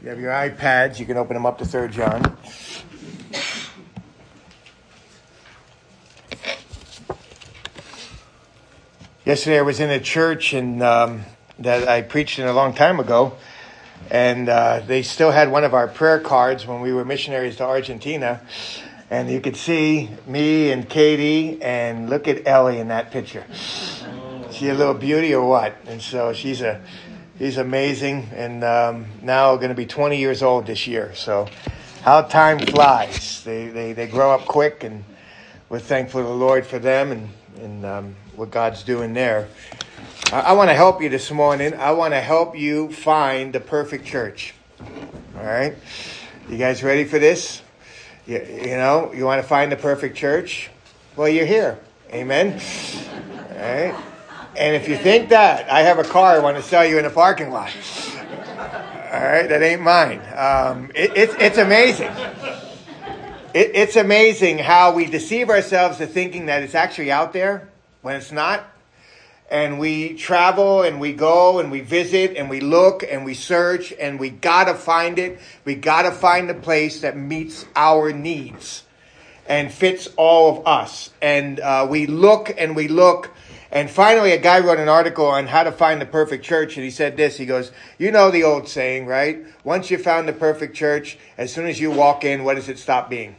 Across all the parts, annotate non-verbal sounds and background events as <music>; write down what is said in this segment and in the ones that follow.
If you have your iPads, you can open them up to 3 John. Yesterday I was in a church and um, that I preached in a long time ago, and uh, they still had one of our prayer cards when we were missionaries to Argentina. And you could see me and Katie, and look at Ellie in that picture. She a little beauty or what? And so she's a He's amazing, and um, now going to be 20 years old this year. So, how time flies. They, they, they grow up quick, and we're thankful to the Lord for them and, and um, what God's doing there. I, I want to help you this morning. I want to help you find the perfect church. All right? You guys ready for this? You, you know, you want to find the perfect church? Well, you're here. Amen. All right? And if you think that, I have a car I want to sell you in a parking lot. All right, that ain't mine. Um, it, it, it's amazing. It, it's amazing how we deceive ourselves to thinking that it's actually out there when it's not. And we travel and we go and we visit and we look and we search and we gotta find it. We gotta find the place that meets our needs and fits all of us. And uh, we look and we look and finally, a guy wrote an article on how to find the perfect church, and he said this. He goes, You know the old saying, right? Once you found the perfect church, as soon as you walk in, what does it stop being?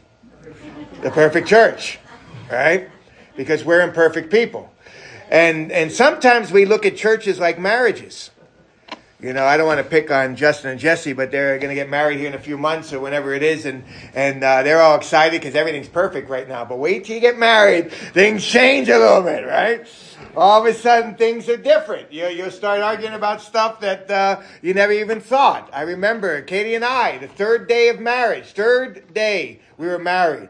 The perfect church, right? Because we're imperfect people. And, and sometimes we look at churches like marriages. You know, I don't want to pick on Justin and Jesse, but they're going to get married here in a few months or whenever it is, and and uh, they're all excited because everything's perfect right now. But wait till you get married, things change a little bit, right? All of a sudden, things are different. You you'll start arguing about stuff that uh, you never even thought. I remember Katie and I, the third day of marriage, third day we were married.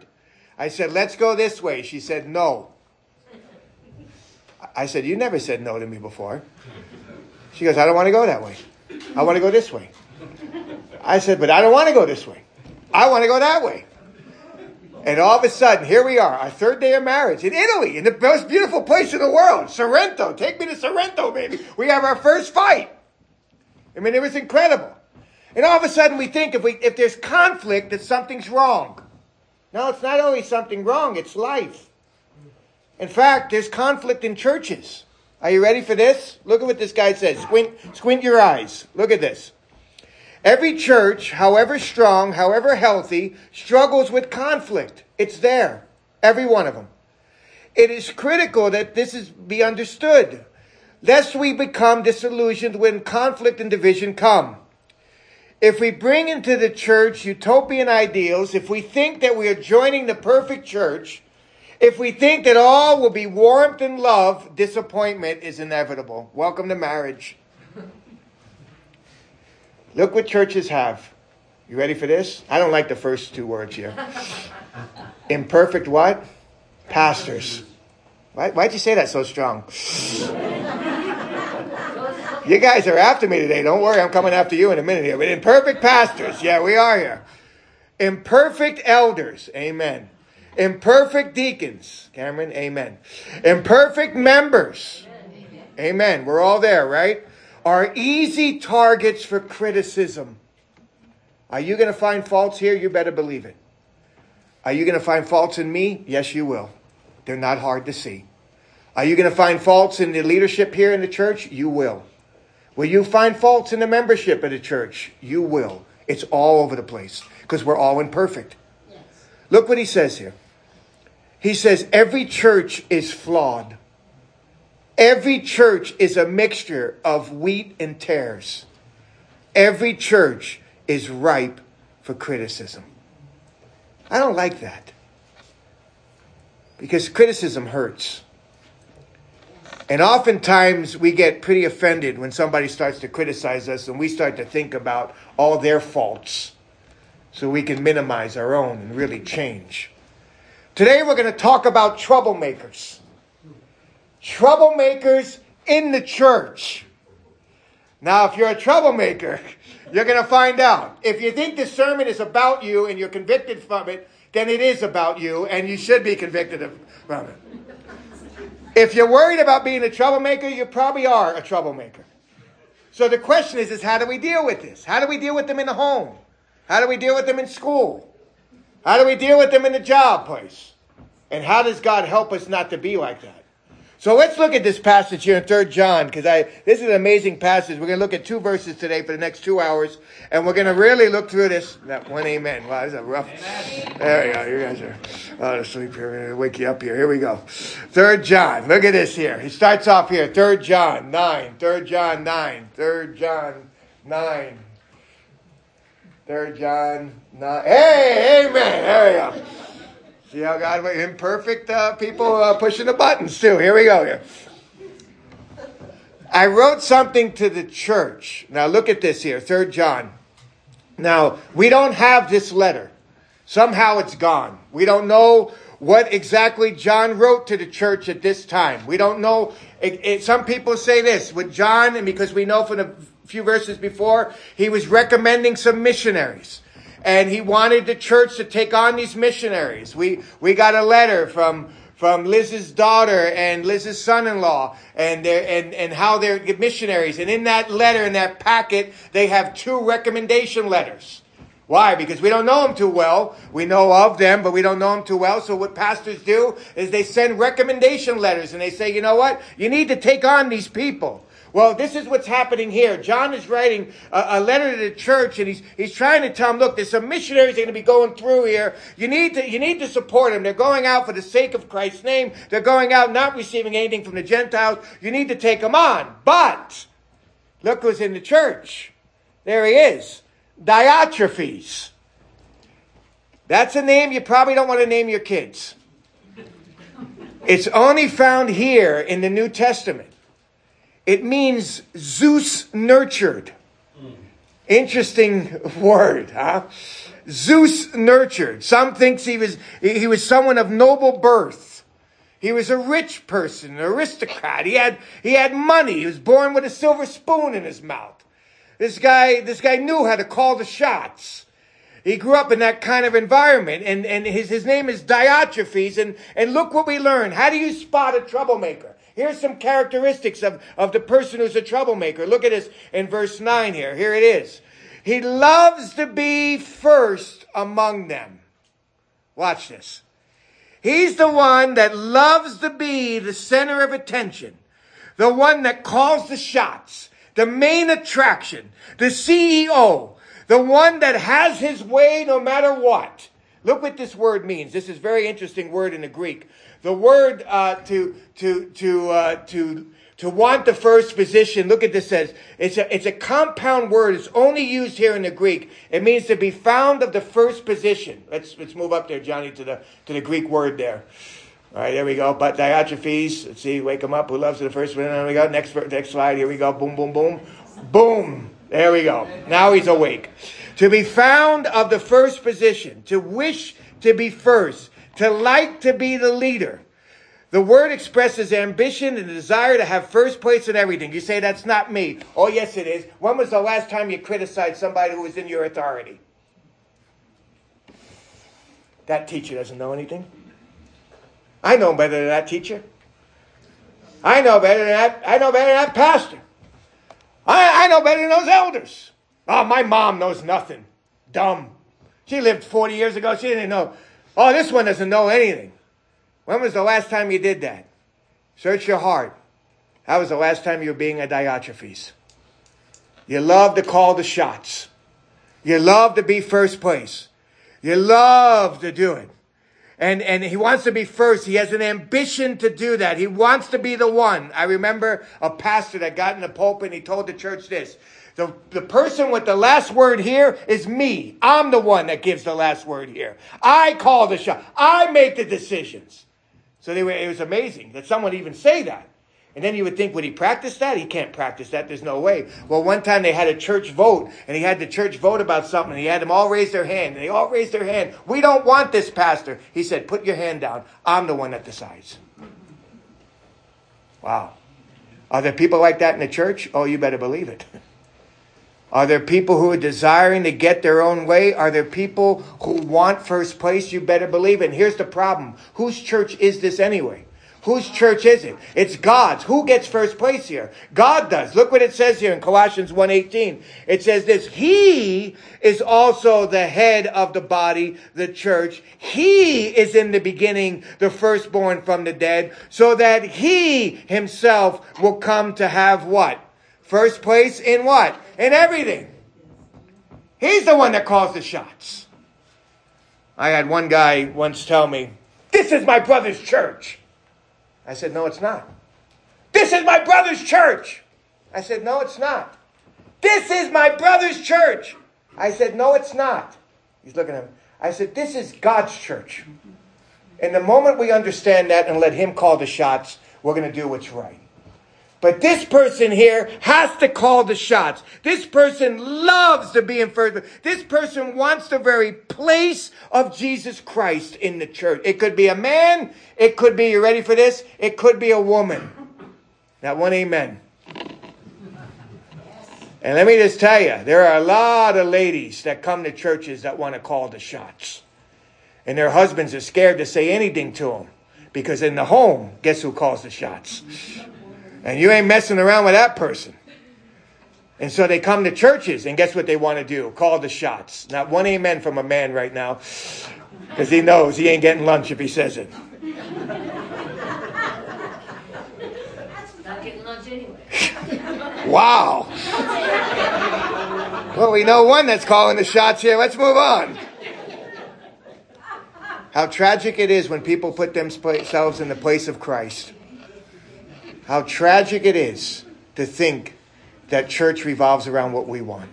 I said, "Let's go this way." She said, "No." I said, "You never said no to me before." She goes, I don't want to go that way. I want to go this way. I said, but I don't want to go this way. I want to go that way. And all of a sudden, here we are, our third day of marriage in Italy, in the most beautiful place in the world, Sorrento. Take me to Sorrento, baby. We have our first fight. I mean, it was incredible. And all of a sudden, we think if we if there's conflict, that something's wrong. No, it's not only something wrong; it's life. In fact, there's conflict in churches. Are you ready for this? Look at what this guy says. Squint, squint your eyes. Look at this. Every church, however strong, however healthy, struggles with conflict. It's there. Every one of them. It is critical that this is be understood, lest we become disillusioned when conflict and division come. If we bring into the church utopian ideals, if we think that we are joining the perfect church, if we think that all will be warmth and love, disappointment is inevitable. Welcome to marriage. Look what churches have. You ready for this? I don't like the first two words here. Imperfect what? Pastors. Why, why'd you say that so strong? you guys are after me today. Don't worry, I'm coming after you in a minute here. But imperfect pastors. Yeah, we are here. Imperfect elders. Amen. Imperfect deacons. Cameron, amen. Imperfect members. Amen. We're all there, right? Are easy targets for criticism. Are you going to find faults here? You better believe it. Are you going to find faults in me? Yes, you will. They're not hard to see. Are you going to find faults in the leadership here in the church? You will. Will you find faults in the membership of the church? You will. It's all over the place because we're all imperfect. Yes. Look what he says here. He says every church is flawed. Every church is a mixture of wheat and tares. Every church is ripe for criticism. I don't like that. Because criticism hurts. And oftentimes we get pretty offended when somebody starts to criticize us and we start to think about all their faults so we can minimize our own and really change. Today we're going to talk about troublemakers. Troublemakers in the church. Now, if you're a troublemaker, <laughs> you're going to find out. If you think the sermon is about you and you're convicted from it, then it is about you and you should be convicted from it. If you're worried about being a troublemaker, you probably are a troublemaker. So the question is, is how do we deal with this? How do we deal with them in the home? How do we deal with them in school? How do we deal with them in the job place? And how does God help us not to be like that? So let's look at this passage here in 3 John, because I this is an amazing passage. We're going to look at two verses today for the next two hours, and we're going to really look through this. That one amen. Wow, this is a rough. Amen. There we go. You guys are out of sleep here. We're going to wake you up here. Here we go. 3 John. Look at this here. He starts off here. 3 John 9. 3 John 9. 3 John 9. 3 John 9. Hey, amen. There we go. See how God, imperfect uh, people uh, pushing the buttons too. Here we go. Here. I wrote something to the church. Now look at this here, Third John. Now we don't have this letter. Somehow it's gone. We don't know what exactly John wrote to the church at this time. We don't know. It, it, some people say this with John, and because we know from the few verses before, he was recommending some missionaries and he wanted the church to take on these missionaries. We, we got a letter from, from Liz's daughter and Liz's son-in-law and their, and, and how they're missionaries. And in that letter, in that packet, they have two recommendation letters. Why? Because we don't know them too well. We know of them, but we don't know them too well. So what pastors do is they send recommendation letters and they say, you know what? You need to take on these people. Well, this is what's happening here. John is writing a, a, letter to the church, and he's he's trying to tell them, look, there's some missionaries going to be going through here. You need to you need to support them. They're going out for the sake of Christ's name. They're going out not receiving anything from the Gentiles. You need to take them on. But look who's in the church. There he is, Diotrephes. That's a name you probably don't want to name your kids. It's only found here in the New Testament. It means Zeus nurtured. Interesting <laughs> word, huh? Zeus nurtured. Some thinks he was, he was someone of noble birth. He was a rich person, an aristocrat. He had, he had money. He was born with a silver spoon in his mouth. This guy, this guy knew how to call the shots. He grew up in that kind of environment and, and his, his name is Diotrephes and, and look what we learn. How do you spot a troublemaker? Here's some characteristics of, of the person who's a troublemaker. Look at this in verse 9 here. Here it is. He loves to be first among them. Watch this. He's the one that loves to be the center of attention, the one that calls the shots, the main attraction, the CEO, the one that has his way no matter what. Look what this word means. This is very interesting word in the Greek. The word uh, to to to uh, to to want the first position. Look at this says it's a it's a compound word. It's only used here in the Greek. It means to be found of the first position. Let's let's move up there, Johnny, to the to the Greek word there. All right, there we go. But Diotrephes, let's see, wake him up. Who loves the first one? There we go. Next next slide. Here we go. Boom, boom, boom, boom. There we go. Now he's awake. To be found of the first position. To wish to be first to like to be the leader. The word expresses ambition and desire to have first place in everything. You say, that's not me. Oh, yes, it is. When was the last time you criticized somebody who was in your authority? That teacher doesn't know anything. I know better than that teacher. I know better than that. I know better than that pastor. I, I know better than those elders. Oh, my mom knows nothing. Dumb. She lived 40 years ago. She didn't know. Oh, this one doesn't know anything. When was the last time you did that? Search your heart. How was the last time you were being a Diotrephes? You love to call the shots. You love to be first place. You love to do it. And, and he wants to be first. He has an ambition to do that. He wants to be the one. I remember a pastor that got in the pulpit and he told the church this. The, the person with the last word here is me. I'm the one that gives the last word here. I call the shot. I make the decisions. So they were, it was amazing that someone even say that. And then you would think, would he practice that? He can't practice that. There's no way. Well, one time they had a church vote, and he had the church vote about something, and he had them all raise their hand, and they all raised their hand. We don't want this pastor. He said, put your hand down. I'm the one that decides. Wow. Are there people like that in the church? Oh, you better believe it. <laughs> Are there people who are desiring to get their own way? Are there people who want first place? You better believe it. And here's the problem. Whose church is this anyway? Whose church is it? It's God's. Who gets first place here? God does. Look what it says here in Colossians 1:18. It says this, he is also the head of the body, the church. He is in the beginning the firstborn from the dead, so that he himself will come to have what? First place in what? In everything. He's the one that calls the shots. I had one guy once tell me, This is my brother's church. I said, No, it's not. This is my brother's church. I said, No, it's not. This is my brother's church. I said, No, it's not. He's looking at me. I said, This is God's church. And the moment we understand that and let Him call the shots, we're going to do what's right. But this person here has to call the shots. This person loves to be in first. This person wants the very place of Jesus Christ in the church. It could be a man. It could be, you ready for this? It could be a woman. That one amen. And let me just tell you, there are a lot of ladies that come to churches that want to call the shots. And their husbands are scared to say anything to them. Because in the home, guess who calls the shots? And you ain't messing around with that person. And so they come to churches, and guess what they want to do? Call the shots. Not one amen from a man right now, because he knows he ain't getting lunch if he says it. Not getting lunch anyway. <laughs> Wow. Well, we know one that's calling the shots here. Let's move on. How tragic it is when people put themselves in the place of Christ how tragic it is to think that church revolves around what we want.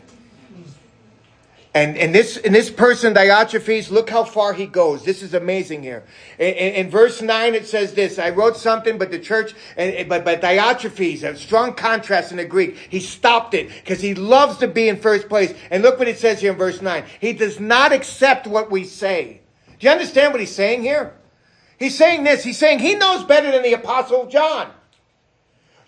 And, and this and this person Diotrephes, look how far he goes. This is amazing here. In, in, in verse nine, it says this: I wrote something, but the church, and, but but Diotrephes, a strong contrast in the Greek, he stopped it because he loves to be in first place. And look what it says here in verse nine: He does not accept what we say. Do you understand what he's saying here? He's saying this. He's saying he knows better than the apostle John.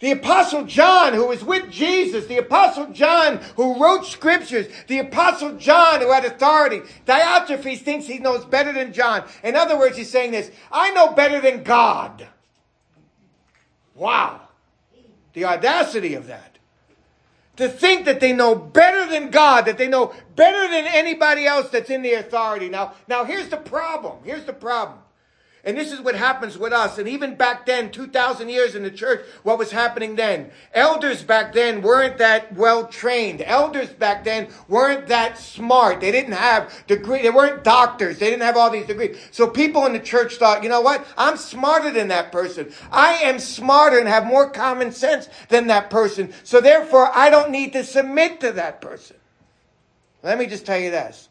The apostle John, who was with Jesus, the apostle John, who wrote scriptures, the apostle John, who had authority. Diotrephes thinks he knows better than John. In other words, he's saying this, I know better than God. Wow. The audacity of that. To think that they know better than God, that they know better than anybody else that's in the authority. Now, now here's the problem. Here's the problem. And this is what happens with us. And even back then, 2,000 years in the church, what was happening then? Elders back then weren't that well trained. Elders back then weren't that smart. They didn't have degree. They weren't doctors. They didn't have all these degrees. So people in the church thought, you know what? I'm smarter than that person. I am smarter and have more common sense than that person. So therefore, I don't need to submit to that person. Let me just tell you this.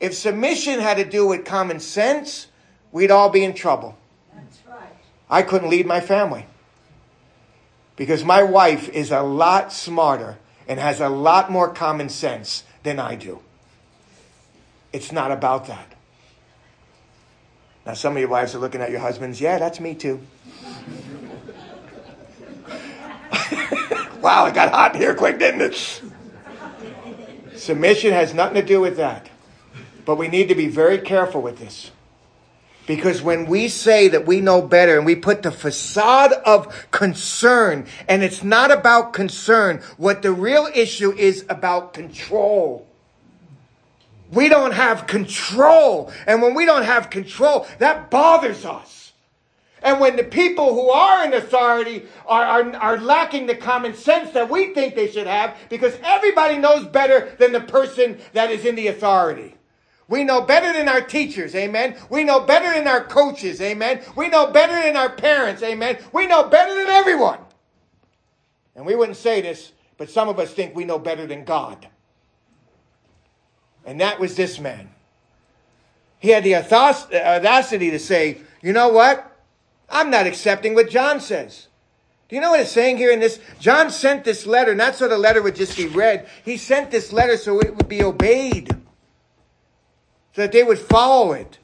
If submission had to do with common sense, we'd all be in trouble. That's right. I couldn't lead my family because my wife is a lot smarter and has a lot more common sense than I do. It's not about that. Now, some of your wives are looking at your husbands. Yeah, that's me too. <laughs> wow, it got hot here quick, didn't it? Submission has nothing to do with that. But we need to be very careful with this. Because when we say that we know better and we put the facade of concern, and it's not about concern, what the real issue is about control. We don't have control. And when we don't have control, that bothers us. And when the people who are in authority are, are, are lacking the common sense that we think they should have, because everybody knows better than the person that is in the authority. We know better than our teachers, amen. We know better than our coaches, amen. We know better than our parents, amen. We know better than everyone. And we wouldn't say this, but some of us think we know better than God. And that was this man. He had the uh, audacity to say, you know what? I'm not accepting what John says. Do you know what it's saying here in this? John sent this letter, not so the letter would just be read. He sent this letter so it would be obeyed so that they would follow it.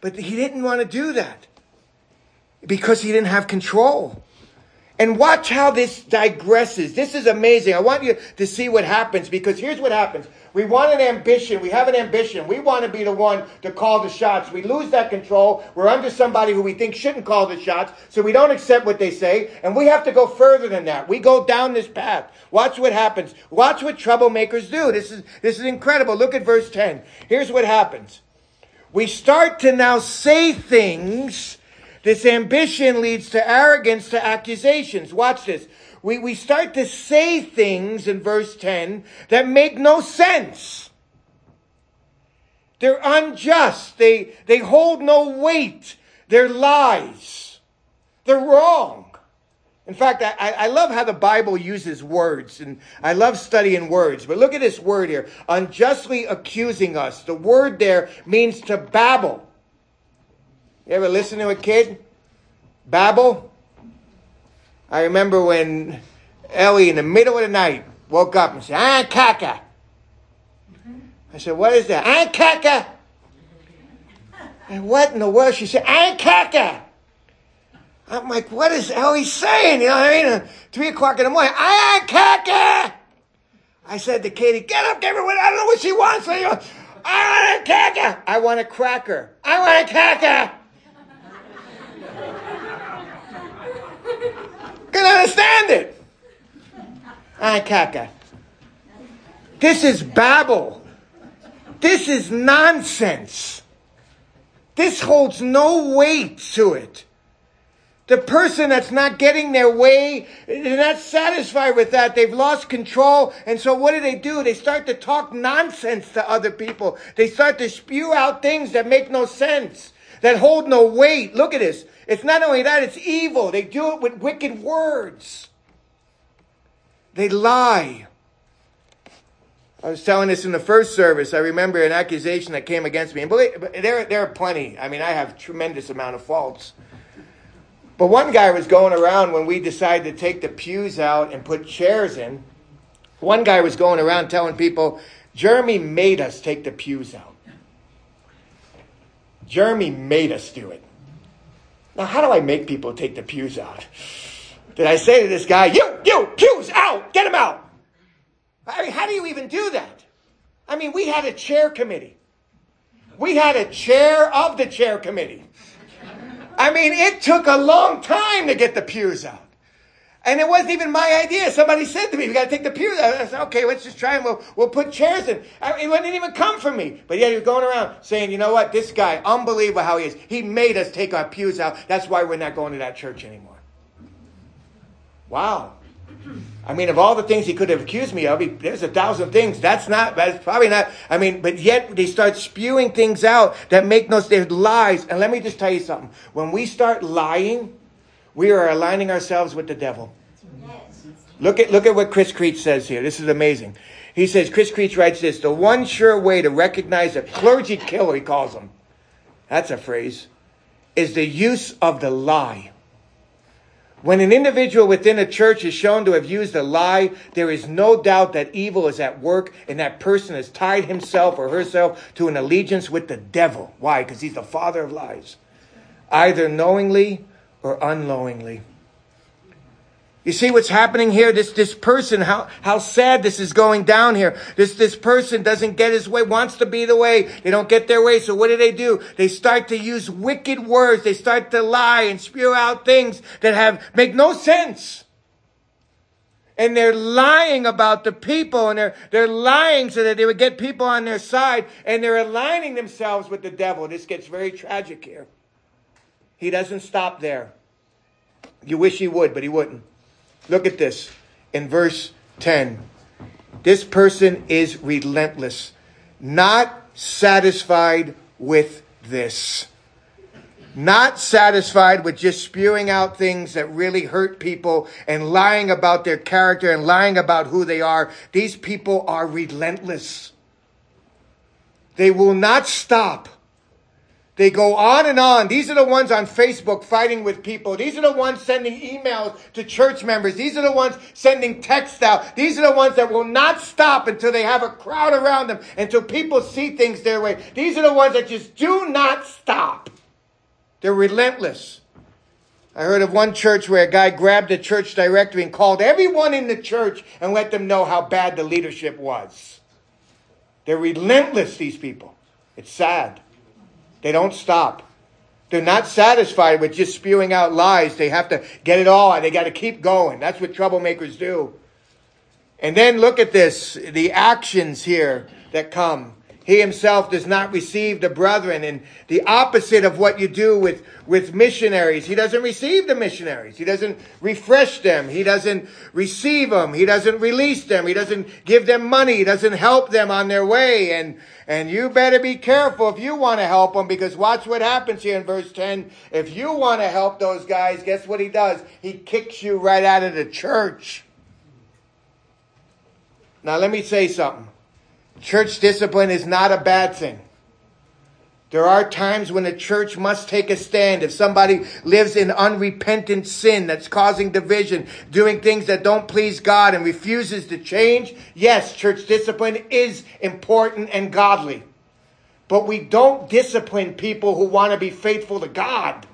But he didn't want to do that because he didn't have control. And watch how this digresses. This is amazing. I want you to see what happens because here's what happens. We want an ambition. We have an ambition. We want to be the one to call the shots. We lose that control. We're under somebody who we think shouldn't call the shots, so we don't accept what they say, and we have to go further than that. We go down this path. Watch what happens. Watch what troublemakers do. This is, this is incredible. Look at verse 10. Here's what happens. We start to now say things. This ambition leads to arrogance, to accusations. Watch this we, we start to say things in verse 10 that make no sense. They're unjust. They, they hold no weight. They're lies. They're wrong. In fact, I, I love how the Bible uses words, and I love studying words. But look at this word here unjustly accusing us. The word there means to babble. You ever listen to a kid? Babble? I remember when Ellie, in the middle of the night, woke up and said, "Ah, caca." I said, "What is that?" "Ah, caca." And what in the world? She said, "Ah, caca." I'm like, what is Ellie saying? You know what I mean? Three o'clock in the morning, ah, caca. I said to Katie, get up, her what, I don't know what she wants. I want a caca. I want a cracker. I want a caca. Can understand it. I caca. This is babble. This is nonsense. This holds no weight to it. The person that's not getting their way, they're not satisfied with that. They've lost control. And so what do they do? They start to talk nonsense to other people. They start to spew out things that make no sense, that hold no weight. Look at this. It's not only that, it's evil. They do it with wicked words. They lie. I was telling this in the first service. I remember an accusation that came against me. And believe, there, there are plenty. I mean, I have tremendous amount of faults. But one guy was going around when we decided to take the pews out and put chairs in. One guy was going around telling people, Jeremy made us take the pews out. Jeremy made us do it. Now, how do I make people take the pews out? Did I say to this guy, you, you, pews out, get them out? I mean, how do you even do that? I mean, we had a chair committee. We had a chair of the chair committee. I mean, it took a long time to get the pews out. And it wasn't even my idea. Somebody said to me, we got to take the pews out. I said, okay, let's just try and we'll, we'll put chairs in. I, it wouldn't even come from me. But yet he was going around saying, you know what? This guy, unbelievable how he is. He made us take our pews out. That's why we're not going to that church anymore. Wow. I mean, of all the things he could have accused me of, he, there's a thousand things. That's not, that's probably not, I mean, but yet they start spewing things out that make no, sense. lies. And let me just tell you something. When we start lying, we are aligning ourselves with the devil. Look at, look at what Chris Creech says here. This is amazing. He says, Chris Creech writes this, the one sure way to recognize a clergy killer, he calls them, that's a phrase, is the use of the lie. When an individual within a church is shown to have used a lie, there is no doubt that evil is at work and that person has tied himself or herself to an allegiance with the devil. Why? Because he's the father of lies. Either knowingly or unknowingly. You see what's happening here? This, this person, how, how sad this is going down here. This, this person doesn't get his way, wants to be the way. They don't get their way. So what do they do? They start to use wicked words. They start to lie and spew out things that have, make no sense. And they're lying about the people and they're, they're lying so that they would get people on their side and they're aligning themselves with the devil. This gets very tragic here. He doesn't stop there. You wish he would, but he wouldn't. Look at this in verse 10. This person is relentless, not satisfied with this. Not satisfied with just spewing out things that really hurt people and lying about their character and lying about who they are. These people are relentless. They will not stop they go on and on. These are the ones on Facebook fighting with people. These are the ones sending emails to church members. These are the ones sending texts out. These are the ones that will not stop until they have a crowd around them, until people see things their way. These are the ones that just do not stop. They're relentless. I heard of one church where a guy grabbed the church directory and called everyone in the church and let them know how bad the leadership was. They're relentless, these people. It's sad. They don't stop. They're not satisfied with just spewing out lies. They have to get it all. They got to keep going. That's what troublemakers do. And then look at this the actions here that come. He himself does not receive the brethren and the opposite of what you do with, with missionaries. He doesn't receive the missionaries. He doesn't refresh them. He doesn't receive them. He doesn't release them. He doesn't give them money. He doesn't help them on their way. And, and you better be careful if you want to help them because watch what happens here in verse 10. If you want to help those guys, guess what he does? He kicks you right out of the church. Now let me say something. Church discipline is not a bad thing. There are times when the church must take a stand. If somebody lives in unrepentant sin that's causing division, doing things that don't please God and refuses to change, yes, church discipline is important and godly. But we don't discipline people who want to be faithful to God.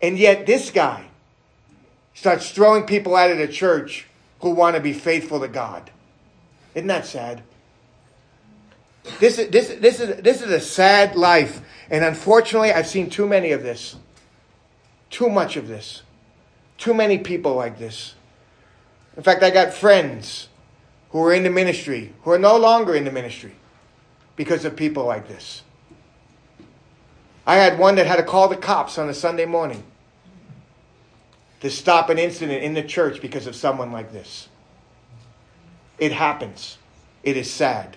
And yet this guy starts throwing people out of the church who want to be faithful to God. Isn't that sad? This is, this, this, is, this is a sad life. And unfortunately, I've seen too many of this. Too much of this. Too many people like this. In fact, I got friends who are in the ministry who are no longer in the ministry because of people like this. I had one that had to call the cops on a Sunday morning to stop an incident in the church because of someone like this. It happens. It is sad.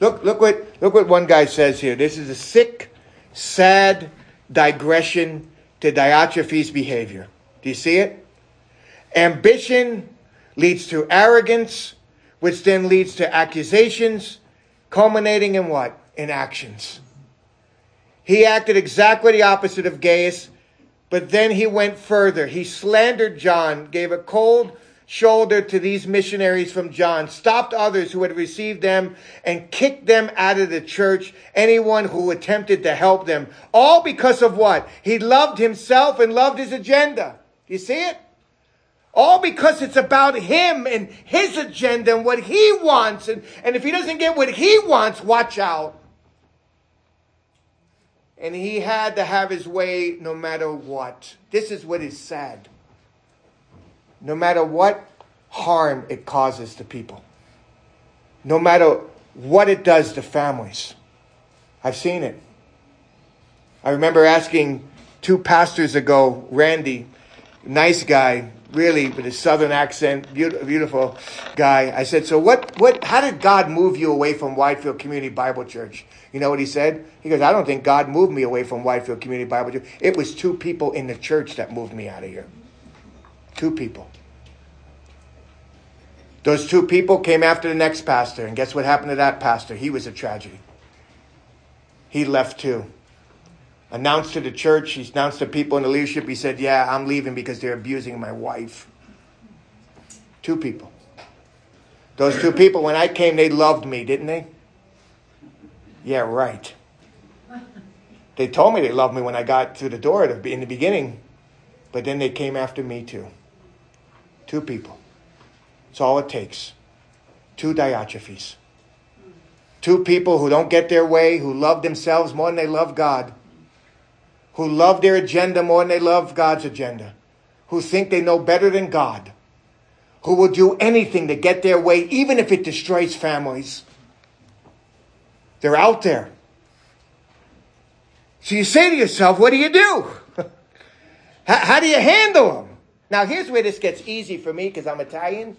Look, look what look what one guy says here. This is a sick, sad digression to Diotrephes' behavior. Do you see it? Ambition leads to arrogance, which then leads to accusations, culminating in what? In actions. He acted exactly the opposite of Gaius, but then he went further. He slandered John, gave a cold shoulder to these missionaries from John, stopped others who had received them, and kicked them out of the church, anyone who attempted to help them. All because of what? He loved himself and loved his agenda. You see it? All because it's about him and his agenda and what he wants. And, and if he doesn't get what he wants, watch out. And he had to have his way no matter what. This is what is sad no matter what harm it causes to people, no matter what it does to families. I've seen it. I remember asking two pastors ago, Randy, nice guy, really with a southern accent, beautiful guy. I said, "So what? What? How did God move you away from Whitefield Community Bible Church?" You know what he said? He goes, "I don't think God moved me away from Whitefield Community Bible Church. It was two people in the church that moved me out of here. Two people." Those two people came after the next pastor, and guess what happened to that pastor? He was a tragedy. He left too. Announced to the church, he announced to people in the leadership, he said, Yeah, I'm leaving because they're abusing my wife. Two people. Those two people, when I came, they loved me, didn't they? Yeah, right. They told me they loved me when I got through the door in the beginning, but then they came after me too. Two people. It's all it takes. Two Diotrephes. Two people who don't get their way, who love themselves more than they love God, who love their agenda more than they love God's agenda, who think they know better than God, who will do anything to get their way, even if it destroys families. They're out there. So you say to yourself, what do you do? <laughs> how, how do you handle them? Now, here's where this gets easy for me because I'm Italian.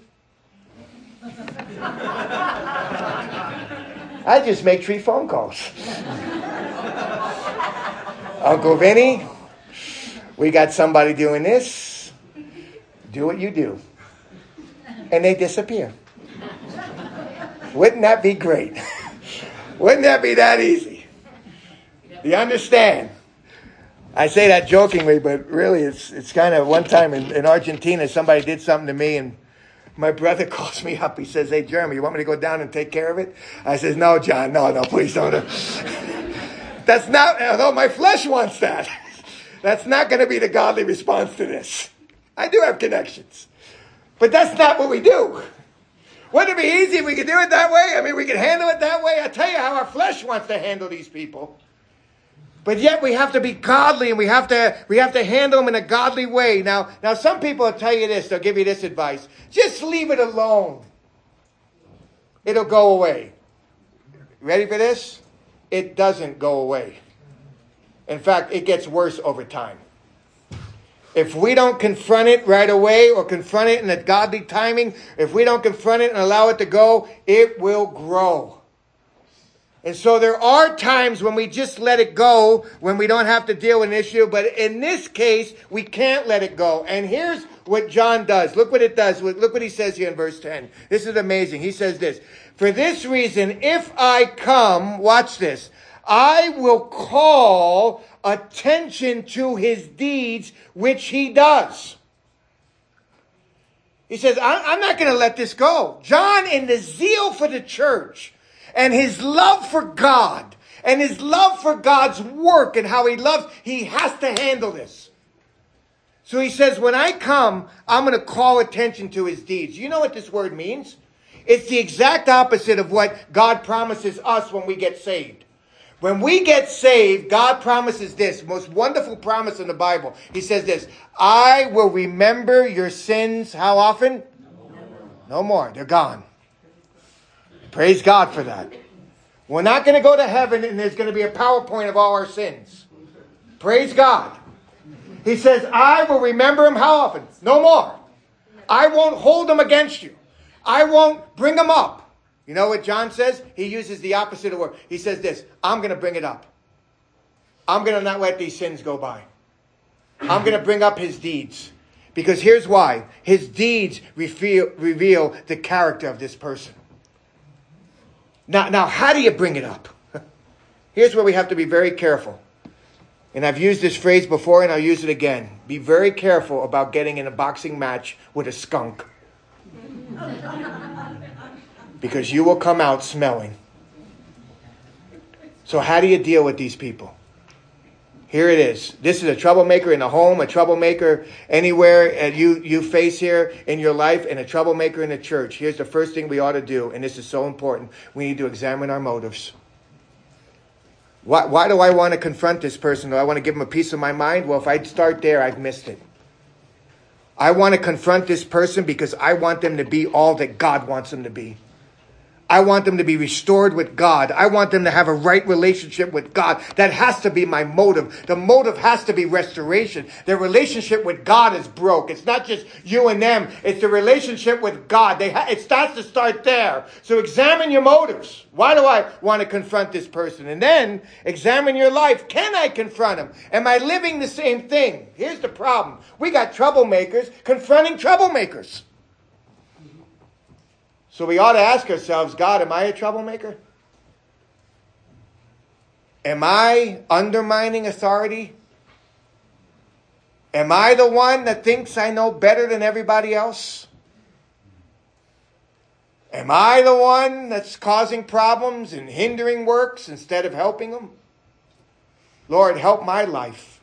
I just make three phone calls. Uncle Vinny, we got somebody doing this. Do what you do. And they disappear. Wouldn't that be great? <laughs> Wouldn't that be that easy? You understand? I say that jokingly, but really, it's it's kind of one time in, in Argentina, somebody did something to me, and my brother <laughs> calls me up. He says, Hey, Jeremy, you want me to go down and take care of it? I says, No, John, no, no, please don't. <laughs> That's not, although my flesh wants that. <laughs> That's not going to be the godly response to this. I do have connections. But that's not what we do. Wouldn't it be easy if we could do it that way? I mean, we could handle it that way. I tell you how our flesh wants to handle these people. But yet we have to be godly and we have to, we have to handle them in a godly way. Now, now some people will tell you this, they'll give you this advice. Just leave it alone. It'll go away. Ready for this? It doesn't go away. In fact, it gets worse over time. If we don't confront it right away or confront it in a godly timing, if we don't confront it and allow it to go, it will grow. And so there are times when we just let it go, when we don't have to deal with an issue, but in this case, we can't let it go. And here's what John does. Look what it does. Look what he says here in verse 10. This is amazing. He says this, For this reason, if I come, watch this, I will call attention to his deeds, which he does. He says, I'm not going to let this go. John, in the zeal for the church and his love for God and his love for God's work and how he loves, he has to handle this. So he says, when I come, I'm going to call attention to his deeds. You know what this word means? It's the exact opposite of what God promises us when we get saved. When we get saved, God promises this most wonderful promise in the Bible. He says this I will remember your sins how often? No more. They're gone. Praise God for that. We're not going to go to heaven and there's going to be a PowerPoint of all our sins. Praise God. He says, I will remember him how often? No more. I won't hold them against you. I won't bring them up. You know what John says? He uses the opposite of word. He says this I'm going to bring it up. I'm going to not let these sins go by. I'm going to bring up his deeds. Because here's why his deeds reveal, reveal the character of this person. Now, now, how do you bring it up? <laughs> Here's where we have to be very careful. And I've used this phrase before and I'll use it again. Be very careful about getting in a boxing match with a skunk <laughs> because you will come out smelling. So, how do you deal with these people? Here it is. This is a troublemaker in the home, a troublemaker anywhere you, you face here in your life, and a troublemaker in the church. Here's the first thing we ought to do, and this is so important. We need to examine our motives. Why, why do I want to confront this person? Do I want to give him a piece of my mind? Well, if I start there, I've missed it. I want to confront this person because I want them to be all that God wants them to be. I want them to be restored with God. I want them to have a right relationship with God. That has to be my motive. The motive has to be restoration. Their relationship with God is broke. It's not just you and them. It's the relationship with God. They ha- it starts to start there. So examine your motives. Why do I want to confront this person? And then examine your life. Can I confront him? Am I living the same thing? Here's the problem. We got troublemakers confronting troublemakers. So we ought to ask ourselves God, am I a troublemaker? Am I undermining authority? Am I the one that thinks I know better than everybody else? Am I the one that's causing problems and hindering works instead of helping them? Lord, help my life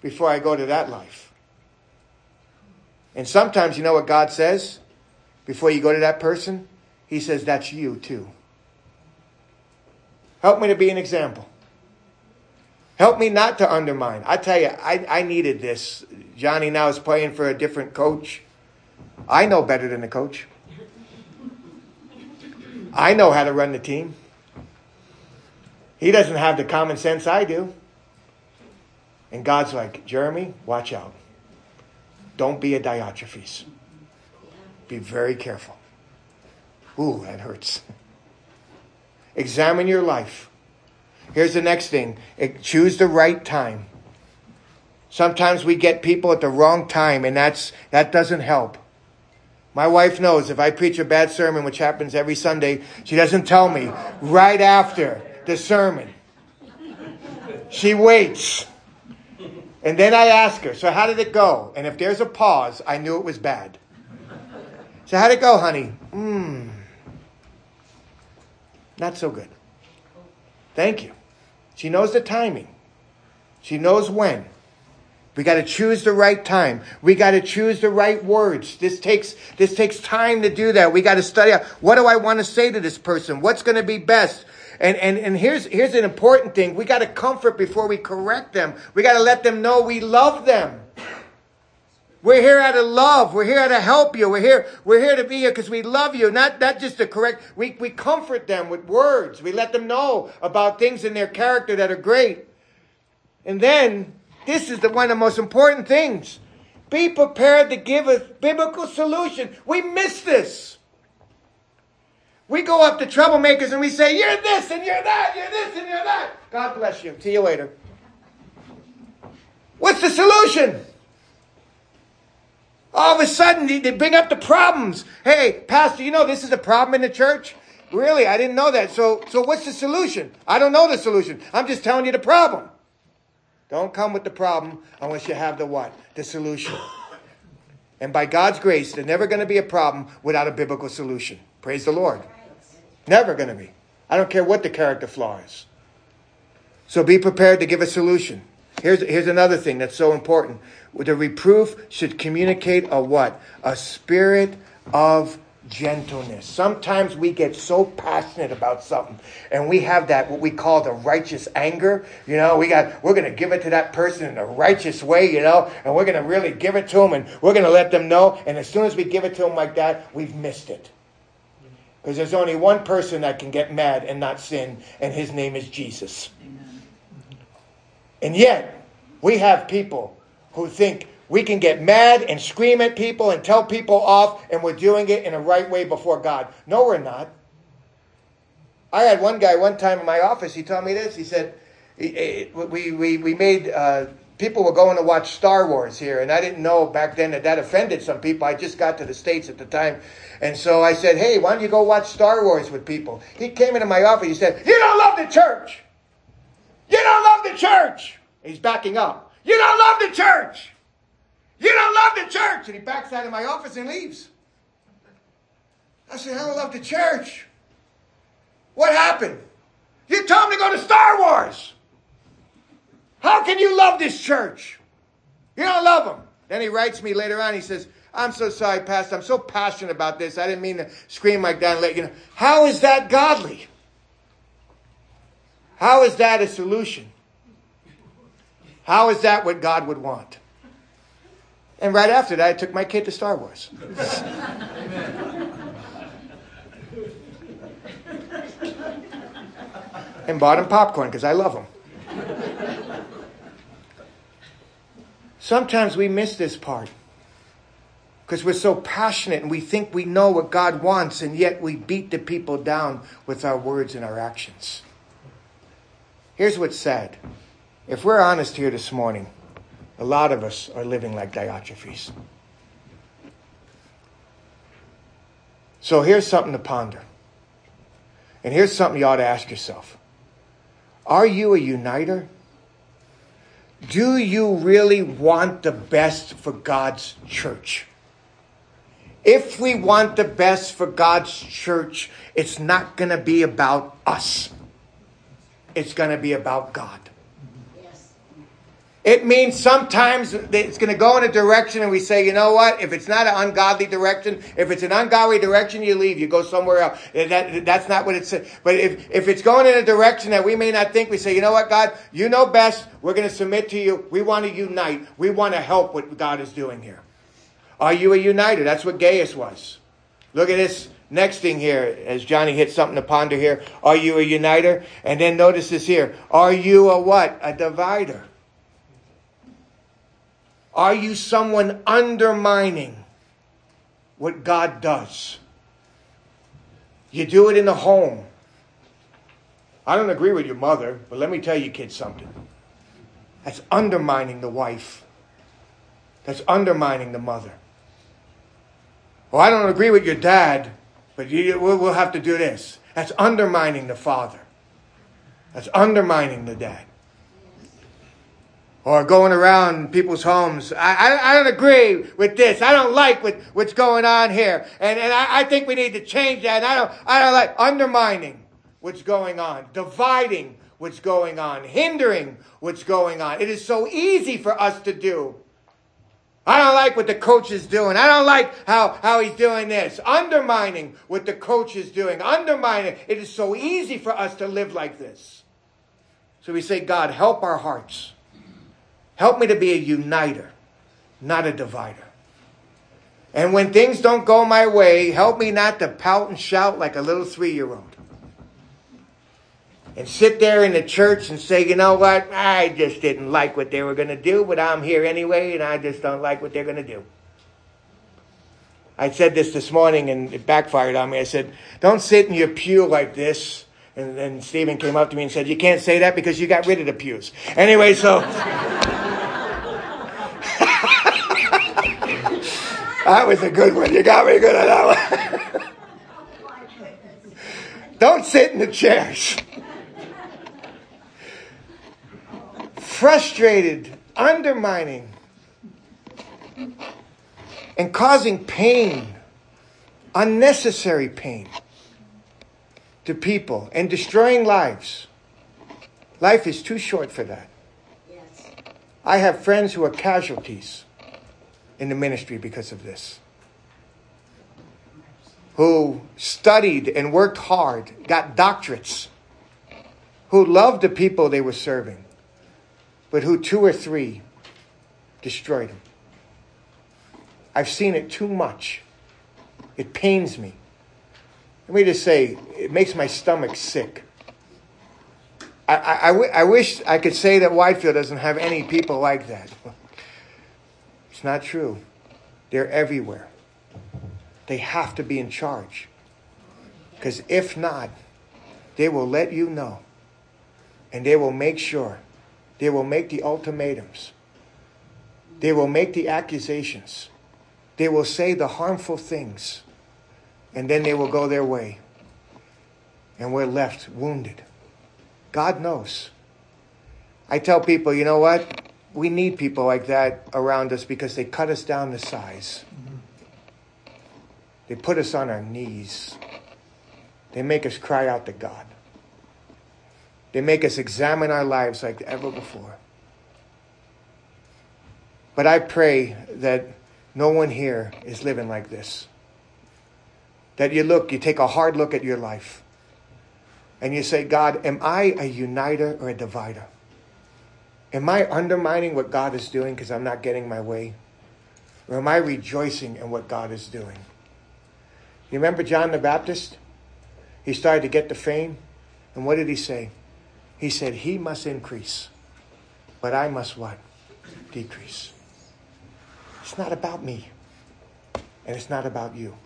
before I go to that life. And sometimes, you know what God says? Before you go to that person, he says, That's you too. Help me to be an example. Help me not to undermine. I tell you, I, I needed this. Johnny now is playing for a different coach. I know better than the coach. I know how to run the team. He doesn't have the common sense I do. And God's like, Jeremy, watch out. Don't be a Diotrephes. Be very careful. Ooh, that hurts. Examine your life. Here's the next thing choose the right time. Sometimes we get people at the wrong time, and that's, that doesn't help. My wife knows if I preach a bad sermon, which happens every Sunday, she doesn't tell me right after the sermon. She waits. And then I ask her, So, how did it go? And if there's a pause, I knew it was bad. So, how'd it go, honey? Mmm. Not so good. Thank you. She knows the timing, she knows when. We got to choose the right time. We got to choose the right words. This takes, this takes time to do that. We got to study out what do I want to say to this person? What's going to be best? And, and, and here's, here's an important thing. We got to comfort before we correct them. We got to let them know we love them. We're here out of love. We're here to help you. We're here, we're here to be here because we love you. Not, not just to correct. We, we comfort them with words. We let them know about things in their character that are great. And then this is the one of the most important things. Be prepared to give a biblical solution. We miss this. We go up to troublemakers and we say, You're this and you're that, you're this and you're that. God bless you. See you later. What's the solution? All of a sudden, they bring up the problems. Hey, Pastor, you know this is a problem in the church? Really? I didn't know that. So, so what's the solution? I don't know the solution. I'm just telling you the problem. Don't come with the problem unless you have the what? The solution. And by God's grace, there's never going to be a problem without a biblical solution. Praise the Lord. Never going to be. I don't care what the character flaw is. So be prepared to give a solution. Here's, here's another thing that's so important. The reproof should communicate a what? A spirit of gentleness. Sometimes we get so passionate about something and we have that what we call the righteous anger. You know, we got we're going to give it to that person in a righteous way, you know, and we're going to really give it to them and we're going to let them know and as soon as we give it to them like that, we've missed it. Because there's only one person that can get mad and not sin and his name is Jesus. Amen. And yet, we have people who think we can get mad and scream at people and tell people off, and we're doing it in a right way before God. No, we're not. I had one guy one time in my office, he told me this. He said, we, we, we made, uh, people were going to watch Star Wars here, and I didn't know back then that that offended some people. I just got to the States at the time. And so I said, hey, why don't you go watch Star Wars with people? He came into my office, he said, you don't love the church. You don't love the church. He's backing up. You don't love the church. You don't love the church. And he backs out of my office and leaves. I said, I don't love the church. What happened? You told me to go to Star Wars. How can you love this church? You don't love them. Then he writes me later on. He says, I'm so sorry, Pastor. I'm so passionate about this. I didn't mean to scream like that and let you know. How is that godly? How is that a solution? How is that what God would want? And right after that, I took my kid to Star Wars. and bought him popcorn because I love him. Sometimes we miss this part because we're so passionate and we think we know what God wants, and yet we beat the people down with our words and our actions. Here's what's sad. If we're honest here this morning, a lot of us are living like Diotrephes. So here's something to ponder. And here's something you ought to ask yourself Are you a uniter? Do you really want the best for God's church? If we want the best for God's church, it's not going to be about us. It's going to be about God. It means sometimes it's going to go in a direction and we say, you know what? If it's not an ungodly direction, if it's an ungodly direction, you leave. You go somewhere else. That, that's not what it's. But if, if it's going in a direction that we may not think, we say, you know what, God? You know best. We're going to submit to you. We want to unite. We want to help what God is doing here. Are you a uniter? That's what Gaius was. Look at this next thing here, as Johnny hits something to ponder here. Are you a uniter? And then notice this here. Are you a what? A divider. Are you someone undermining what God does? You do it in the home. I don't agree with your mother, but let me tell you, kids, something. That's undermining the wife. That's undermining the mother. Well, I don't agree with your dad, but you, we'll have to do this. That's undermining the father. That's undermining the dad or going around people's homes. I, I, I, don't agree with this. I don't like what, what's going on here. And, and I, I think we need to change that. I don't, I don't like undermining what's going on, dividing what's going on, hindering what's going on. It is so easy for us to do. I don't like what the coach is doing. I don't like how, how he's doing this. Undermining what the coach is doing. Undermining. It is so easy for us to live like this. So we say, God, help our hearts. Help me to be a uniter, not a divider. And when things don't go my way, help me not to pout and shout like a little three year old and sit there in the church and say, you know what, I just didn't like what they were going to do, but I'm here anyway, and I just don't like what they're going to do. I said this this morning and it backfired on me. I said, don't sit in your pew like this. And then Stephen came up to me and said, you can't say that because you got rid of the pews. Anyway, so. <laughs> that was a good one. You got me good on that one. <laughs> don't sit in the chairs. Frustrated, undermining, and causing pain, unnecessary pain to people and destroying lives. Life is too short for that. Yes. I have friends who are casualties in the ministry because of this. Who studied and worked hard, got doctorates, who loved the people they were serving, but who two or three destroyed him. I've seen it too much. It pains me. Let me just say, it makes my stomach sick. I, I, I, w- I wish I could say that Whitefield doesn't have any people like that. <laughs> It's not true. They're everywhere. They have to be in charge. Because if not, they will let you know. And they will make sure they will make the ultimatums. They will make the accusations. They will say the harmful things. And then they will go their way. And we're left wounded. God knows. I tell people, you know what? We need people like that around us because they cut us down to size. They put us on our knees. They make us cry out to God. They make us examine our lives like ever before. But I pray that no one here is living like this. That you look, you take a hard look at your life, and you say, God, am I a uniter or a divider? Am I undermining what God is doing because I'm not getting my way? Or am I rejoicing in what God is doing? You remember John the Baptist? He started to get the fame. And what did he say? He said, He must increase, but I must what? Decrease. It's not about me, and it's not about you.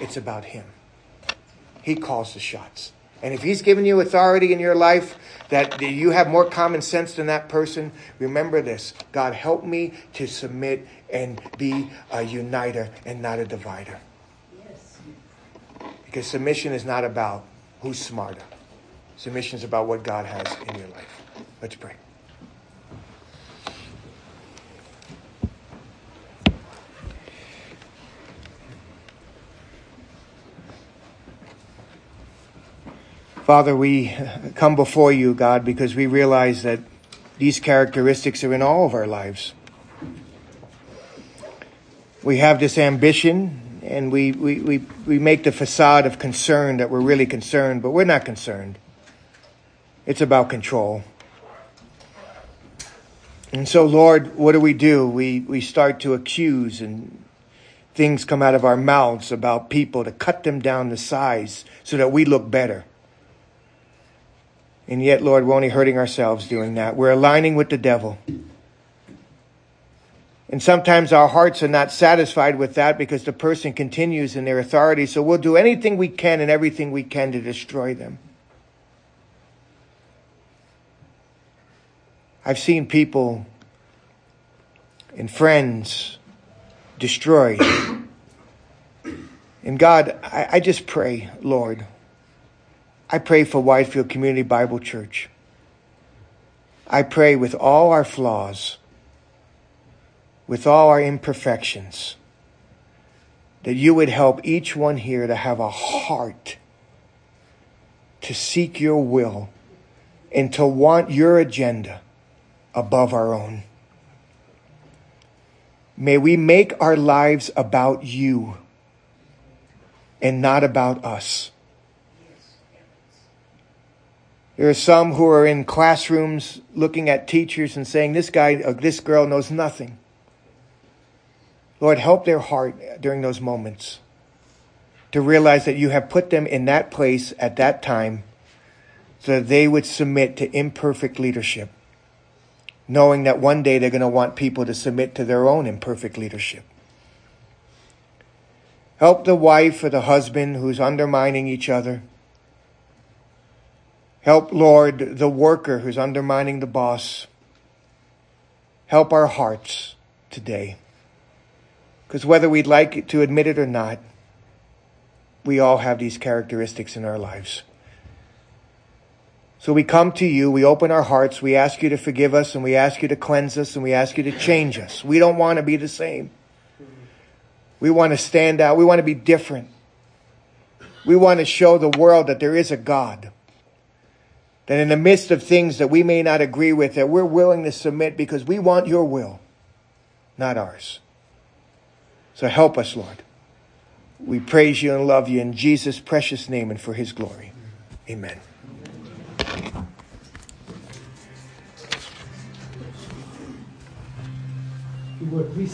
It's about Him. He calls the shots. And if He's given you authority in your life, that you have more common sense than that person, remember this God, help me to submit and be a uniter and not a divider. Yes. Because submission is not about who's smarter. Submission is about what God has in your life. Let's pray. Father, we come before you, God, because we realize that these characteristics are in all of our lives. We have this ambition and we, we, we, we make the facade of concern that we're really concerned, but we're not concerned. It's about control. And so, Lord, what do we do? We, we start to accuse, and things come out of our mouths about people to cut them down to size so that we look better. And yet, Lord, we're only hurting ourselves doing that. We're aligning with the devil. And sometimes our hearts are not satisfied with that because the person continues in their authority. So we'll do anything we can and everything we can to destroy them. I've seen people and friends destroyed. and God, I, I just pray, Lord, I pray for Whitefield Community Bible Church. I pray with all our flaws, with all our imperfections, that you would help each one here to have a heart to seek your will and to want your agenda above our own. May we make our lives about you and not about us. There are some who are in classrooms looking at teachers and saying, This guy or this girl knows nothing. Lord, help their heart during those moments to realize that you have put them in that place at that time so that they would submit to imperfect leadership, knowing that one day they're going to want people to submit to their own imperfect leadership. Help the wife or the husband who's undermining each other. Help, Lord, the worker who's undermining the boss. Help our hearts today. Because whether we'd like to admit it or not, we all have these characteristics in our lives. So we come to you, we open our hearts, we ask you to forgive us, and we ask you to cleanse us, and we ask you to change us. We don't want to be the same. We want to stand out. We want to be different. We want to show the world that there is a God. That in the midst of things that we may not agree with, that we're willing to submit because we want your will, not ours. So help us, Lord. We praise you and love you in Jesus' precious name and for his glory. Amen. Lord, please